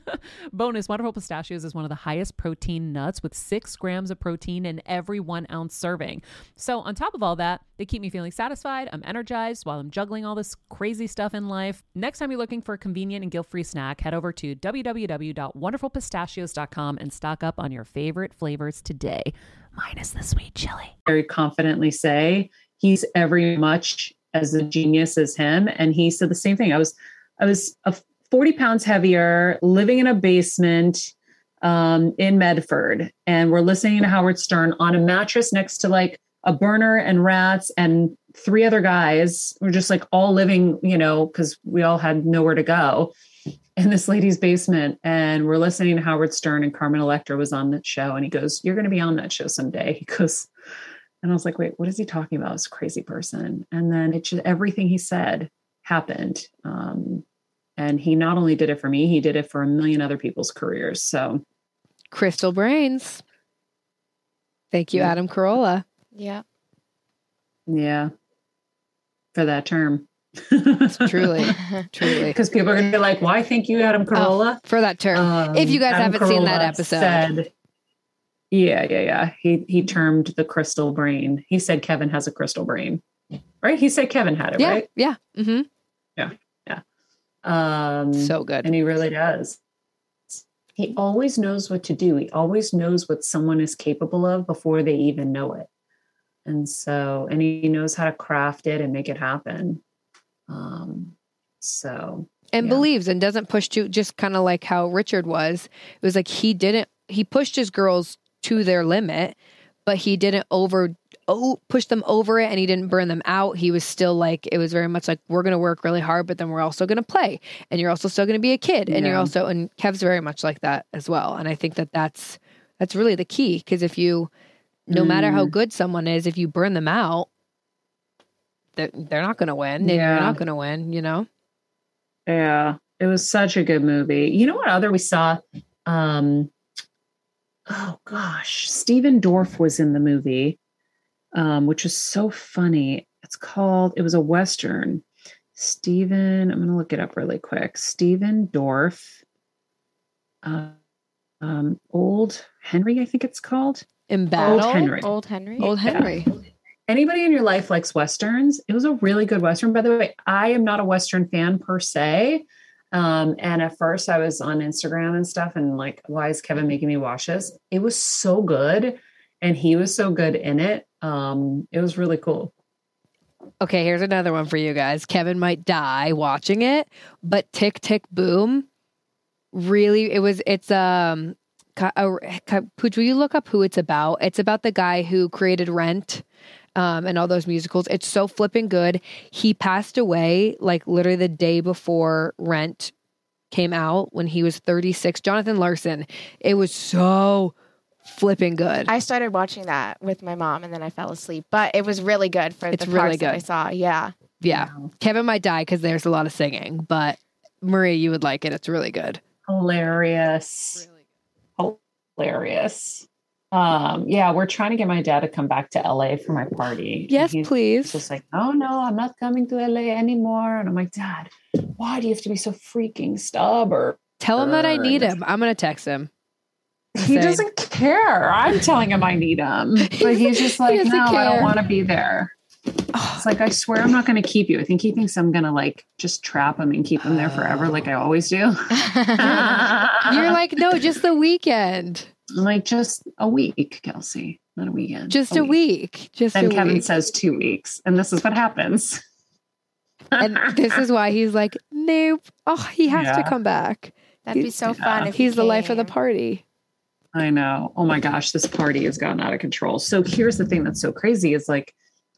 Bonus Wonderful Pistachios is one of the highest protein nuts with six grams of protein in every one ounce serving. So, on top of all that, they keep me feeling satisfied. I'm energized while I'm juggling all this crazy stuff in life. Next time you're looking for a convenient and guilt free snack, head over to www.wonderfulpistachios.com and stock up on your favorite flavors today, minus the sweet chili. Very confidently say he's every much as a genius as him. And he said the same thing. I was I was a 40 pounds heavier, living in a basement um, in Medford. And we're listening to Howard Stern on a mattress next to like a burner and rats and three other guys. We're just like all living, you know, because we all had nowhere to go in this lady's basement. And we're listening to Howard Stern and Carmen Electra was on that show. And he goes, You're going to be on that show someday. He goes, and I was like, wait, what is he talking about? This crazy person. And then it just everything he said happened. Um, and he not only did it for me, he did it for a million other people's careers. So, crystal brains. Thank you, yeah. Adam Carolla. Yeah. Yeah. For that term. truly, truly. Because people are going to be like, why thank you, Adam Carolla? Oh, for that term. Um, if you guys Adam haven't Carolla seen that episode. Said, yeah, yeah, yeah. He he termed the crystal brain. He said Kevin has a crystal brain. Right? He said Kevin had it, yeah, right? Yeah. Mm-hmm. Um, so good. And he really does. He always knows what to do. He always knows what someone is capable of before they even know it. And so, and he knows how to craft it and make it happen. Um, so, and yeah. believes and doesn't push to just kind of like how Richard was. It was like he didn't, he pushed his girls to their limit, but he didn't over oh, push them over it and he didn't burn them out. He was still like, it was very much like, we're going to work really hard, but then we're also going to play. And you're also still going to be a kid. And yeah. you're also, and Kev's very much like that as well. And I think that that's, that's really the key. Because if you, no mm. matter how mm. good someone is, if you burn them out, they're, they're not going to win. Yeah. You're not going to win, you know? Yeah. It was such a good movie. You know what other we saw? Um, oh gosh, Stephen Dorff was in the movie um, which was so funny. It's called, it was a Western. Stephen, I'm going to look it up really quick. Stephen Dorff, uh, um, Old Henry, I think it's called. In battle? Old Henry. Old Henry. Old Henry. Yeah. Anybody in your life likes Westerns? It was a really good Western. By the way, I am not a Western fan per se. Um, and at first I was on Instagram and stuff and like, why is Kevin making me watch this? It was so good. And he was so good in it um, it was really cool. Okay, here's another one for you guys. Kevin might die watching it, but Tick Tick Boom really it was it's um Pooj, will you look up who it's about? It's about the guy who created Rent um, and all those musicals. It's so flipping good. He passed away like literally the day before Rent came out when he was 36. Jonathan Larson. It was so flipping good. I started watching that with my mom and then I fell asleep, but it was really good for it's the really good. I saw. Yeah. Yeah. Kevin might die because there's a lot of singing, but Marie, you would like it. It's really good. Hilarious. Really Hilarious. Um, yeah, we're trying to get my dad to come back to LA for my party. Yes, please. Just like, oh no, I'm not coming to LA anymore. And I'm like, Dad, why do you have to be so freaking stubborn? Tell him that I need him. I'm gonna text him. He doesn't care. I'm telling him I need him. But he's just like, he no, care. I don't want to be there. It's like I swear I'm not going to keep you. I think he thinks I'm going to like just trap him and keep him there forever, like I always do. You're like, no, just the weekend. Like just a week, Kelsey, not a weekend. Just a, a week. week. Just. Then Kevin week. says two weeks, and this is what happens. and this is why he's like, nope. Oh, he has yeah. to come back. That'd he's, be so fun. if he's the life of the party. I know. Oh my gosh, this party has gotten out of control. So here's the thing that's so crazy is like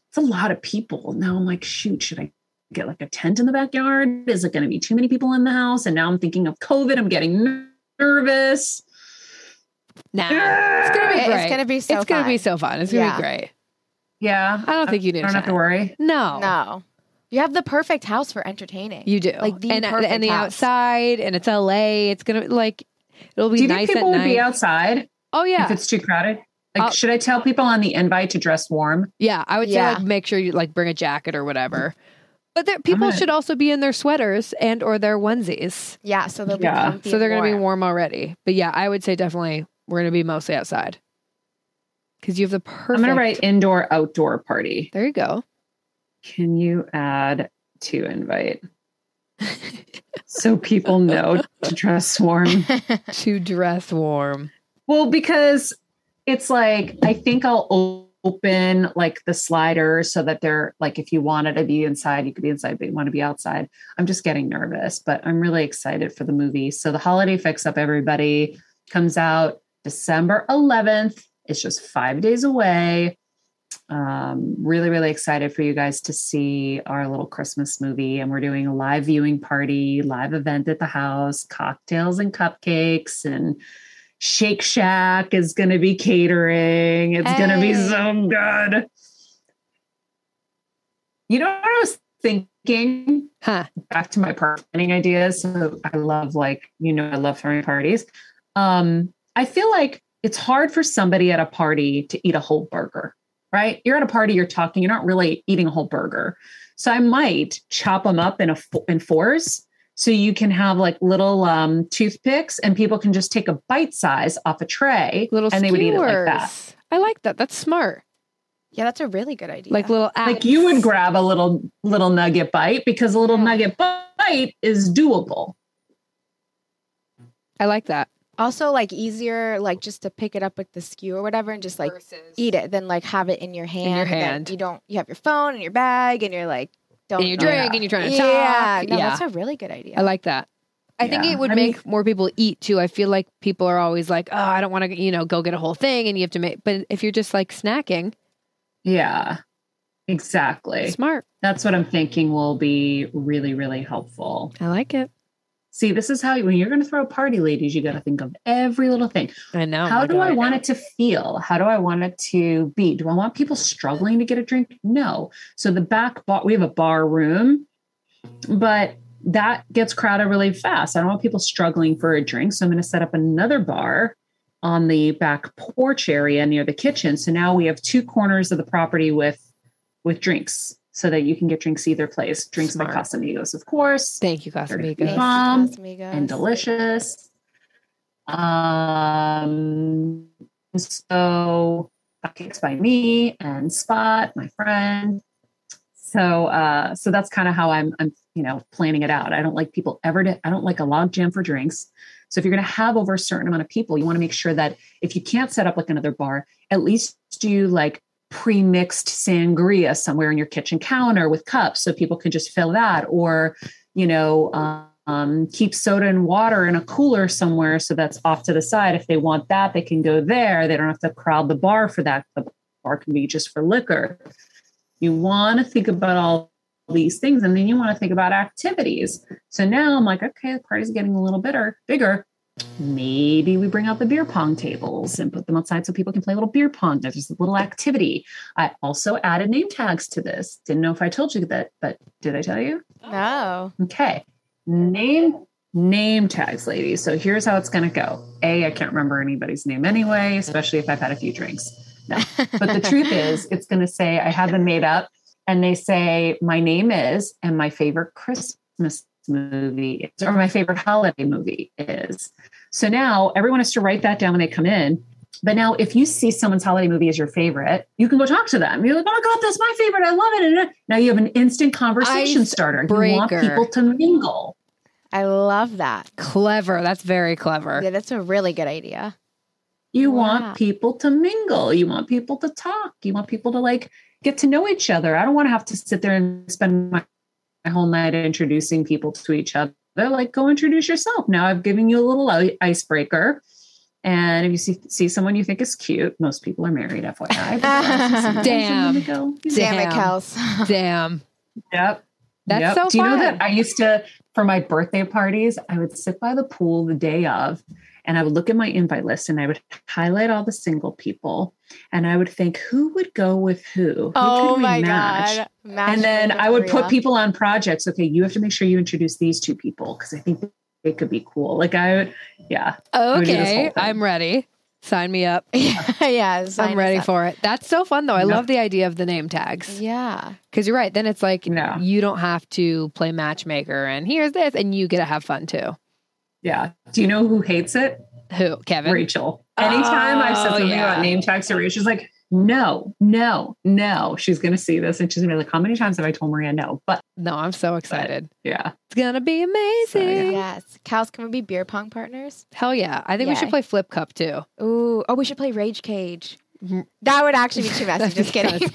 it's a lot of people. Now I'm like, shoot, should I get like a tent in the backyard? Is it going to be too many people in the house? And now I'm thinking of COVID. I'm getting nervous. Nah, it's gonna be great. It's gonna be so. It's fun. gonna be so fun. It's gonna yeah. be great. Yeah, I don't think you need. Don't have to worry. No, no. You have the perfect house for entertaining. You do, like the and and the house. outside, and it's LA. It's gonna like it'll be do you nice. Think people would night. be outside. Oh yeah, if it's too crowded. Like, uh, should I tell people on the invite to dress warm? Yeah, I would yeah. say like make sure you like bring a jacket or whatever. But there, people gonna... should also be in their sweaters and or their onesies. Yeah, so they'll yeah. so they're going to be warm already. But yeah, I would say definitely we're going to be mostly outside because you have the perfect. I'm going to write indoor outdoor party. There you go. Can you add to invite? so people know to dress warm. to dress warm. Well, because it's like I think I'll open like the sliders so that they're like if you wanted to be inside you could be inside but you want to be outside. I'm just getting nervous but i'm really excited for the movie. So the holiday fix up everybody. Comes out december 11th it's just five days away um, really really excited for you guys to see our little christmas movie and we're doing a live viewing party live event at the house cocktails and cupcakes and Shake Shack is going to be catering. It's hey. going to be so good. You know what I was thinking? Huh. Back to my planning ideas. So I love like, you know, I love throwing parties. Um, I feel like it's hard for somebody at a party to eat a whole burger, right? You're at a party, you're talking, you're not really eating a whole burger. So I might chop them up in a in fours so you can have like little um, toothpicks and people can just take a bite size off a tray little and skewers. they would eat it like that. I like that. That's smart. Yeah, that's a really good idea. Like little apps. like you would grab a little little nugget bite because a little yeah. nugget bite is doable. I like that. Also, like easier, like just to pick it up with the skew or whatever, and just like Versus eat it, than like have it in your hand. In your hand, you don't. You have your phone in your bag, and you're like, don't and you drink yeah. and you're trying to talk. Yeah, no, yeah. that's a really good idea. I like that. I yeah. think it would I make mean, more people eat too. I feel like people are always like, "Oh, I don't want to, you know, go get a whole thing," and you have to make. But if you're just like snacking, yeah, exactly. Smart. That's what I'm thinking will be really, really helpful. I like it. See, this is how when you're going to throw a party, ladies, you got to think of every little thing. I know. How do God, I want it to feel? How do I want it to be? Do I want people struggling to get a drink? No. So the back bar, we have a bar room, but that gets crowded really fast. I don't want people struggling for a drink. So I'm going to set up another bar on the back porch area near the kitchen. So now we have two corners of the property with with drinks so that you can get drinks either place. Drinks Smart. by Casamigos, of course. Thank you, Casamigos. Bomb and delicious. Um, so cupcakes by me and Spot, my friend. So, uh, so that's kind of how I'm, I'm, you know, planning it out. I don't like people ever to, I don't like a log jam for drinks. So if you're going to have over a certain amount of people, you want to make sure that if you can't set up like another bar, at least do like pre-mixed sangria somewhere in your kitchen counter with cups so people can just fill that or you know um, keep soda and water in a cooler somewhere so that's off to the side if they want that they can go there they don't have to crowd the bar for that the bar can be just for liquor you want to think about all these things. And then you want to think about activities. So now I'm like, okay, the party's getting a little bitter, bigger. Maybe we bring out the beer pong tables and put them outside so people can play a little beer pong. There's just a little activity. I also added name tags to this. Didn't know if I told you that, but did I tell you? No. Okay. Name name tags, ladies. So here's how it's going to go. A, I can't remember anybody's name anyway, especially if I've had a few drinks. No. But the truth is, it's going to say, I have them made up and they say, my name is, and my favorite Christmas movie is, or my favorite holiday movie is. So now everyone has to write that down when they come in. But now, if you see someone's holiday movie as your favorite, you can go talk to them. You're like, oh my God, that's my favorite. I love it. And now you have an instant conversation Ice starter. breaker. You want people to mingle. I love that. Clever. That's very clever. Yeah, that's a really good idea. You Wow. want people to mingle. You want people to talk. You want people to like get to know each other. I don't want to have to sit there and spend my, my whole night introducing people to each other. Like, go introduce yourself. Now I've given you a little icebreaker. And if you see, see someone you think is cute, most people are married, FYI. Damn. Go. Damn it, Damn. Kels. Damn. Yep. That's Yep. so Do you know that I used to, for my birthday parties, I would sit by the pool the day of and I would look at my invite list and I would highlight all the single people and I would think who would go with who? Who Oh could we my match? god. And then I would put people on projects. Okay, you have to make sure you introduce these two people because I think they could be cool. Like I would, yeah. would do this whole Okay. thing. I'm ready. Sign me up. yeah, yeah I'm ready up. for it. That's so fun though. I Yep. love the idea of the name tags. Yeah. Because you're right. Then it's like Yeah. you don't have to play matchmaker and here's this and you get to have fun too. Yeah. Do you know who hates it? Who? Kevin? Rachel. Anytime I've said Oh, something yeah. about name tags to Rachel, she's like, no, no, no. She's going to see this and she's going to be like, how many times have I told Maria no? But No, I'm so excited. yeah. It's gonna be amazing. Yes. Cows, can we be beer pong partners? Hell yeah. I think we should play Flip Cup too. Ooh. Oh, we should play Rage Cage. That would actually be too messy. Just kidding.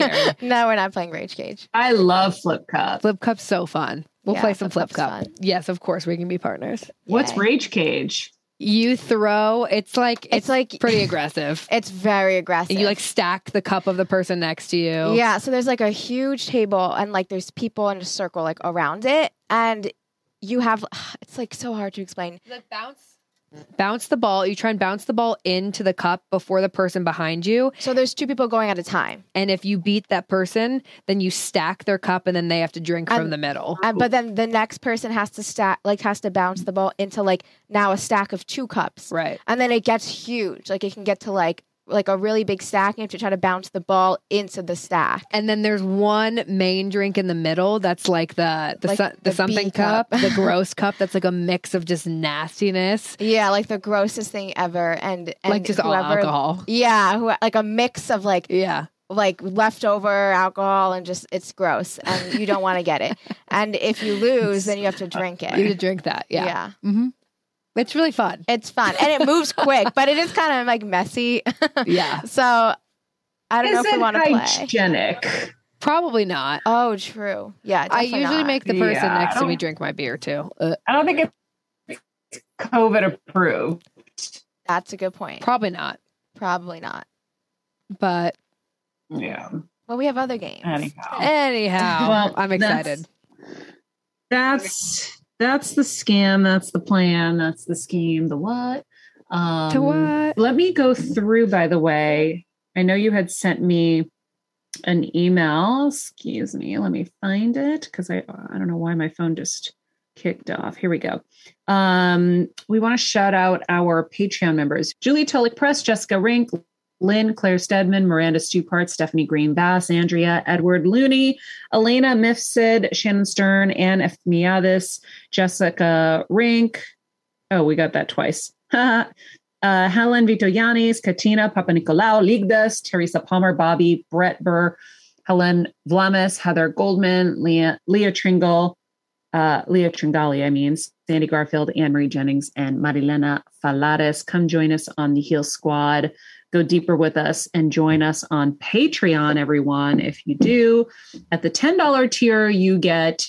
no, we're not playing Rage Cage. I love Flip Cup. Flip Cup's so fun. We'll Yeah, play some Flip Flip Cup. fun. Yes, of course we can be partners. What's Rage Cage? You throw it's like it's, It's like pretty aggressive. It's very aggressive. You like stack the cup of the person next to you. Yeah, so there's like a huge table and like there's people in a circle like around it and you have it's like so hard to explain. Like bounce bounce the ball. You try and bounce the ball into the cup before the person behind you. So there's two people going at a time. And if you beat that person, then you stack their cup and then they have to drink from And- the middle. And, but then the next person has to stack like has to bounce the ball into like now a stack of two cups. Right. And then it gets huge. Like it can get to like like a really big stack and you have to try to bounce the ball into the stack. And then there's one main drink in the middle that's like the the, Like so- the, the something cup, cup. the gross cup that's like a mix of just nastiness, Yeah, like the grossest thing ever and, and like just all alcohol. Yeah, who, like a mix of like Yeah. like leftover alcohol and just it's gross and you don't want to get it. And if you lose, then you have to drink it. You have to drink that. Yeah. Yeah. hmm It's really fun. It's fun and it moves quick, but it is kind of like messy. Yeah. so I don't know if we want to play. hygienic? Probably not. Oh, true. Yeah, I usually not. make the person Yeah, next to me drink my beer too. Uh, I don't think it's COVID approved. That's a good point. probably not. Probably not. But Yeah. Well, we have other games. Anyhow. anyhow, Well, I'm excited. That's that's the scam. That's the plan. That's the scheme. The what? Um, To what? Let me go through. By the way, I know you had sent me an email. Excuse me. Let me find it because I I don't know why my phone just kicked off. Here we go. Um, we want to shout out our Patreon members: Julie Tolik Press, Jessica Rink, Lynn, Claire Stedman, Miranda Stupart, Stephanie Green Bass, Andrea, Edward Looney, Elena Mifsud, Shannon Stern, Anne F. Miavis, Jessica Rink. Oh, we got that twice. uh, Helen Vitoyanis, Katina Papanikolaou, Ligdas, Teresa Palmer, Bobby, Brett Burr, Helen Vlamis, Heather Goldman, Leah, Leah Tringle, uh, Leah Tringali, I mean, Sandy Garfield, Anne Marie Jennings, and Marilena Falares. Come join us on the Heal Squad. Go deeper with us and join us on Patreon, everyone. If you do, at the $10 tier, you get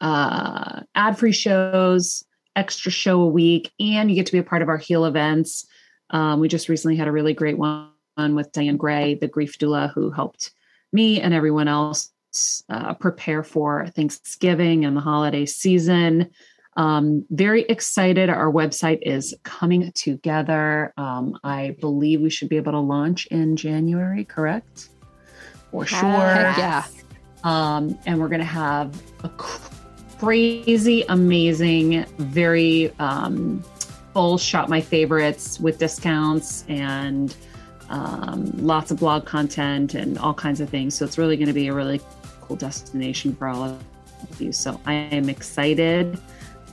uh, ad free shows, extra show a week, and you get to be a part of our Heal events. Um, we just recently had a really great one with Diane Gray, the grief doula, who helped me and everyone else uh, prepare for Thanksgiving and the holiday season. Um, very excited. Our website is coming together. Um, I believe we should be able to launch in January, correct? For sure. yeah. Um, and we're going to have a crazy, amazing, very um, full shop my favorites with discounts and um, lots of blog content and all kinds of things. So it's really going to be a really cool destination for all of you. So I am excited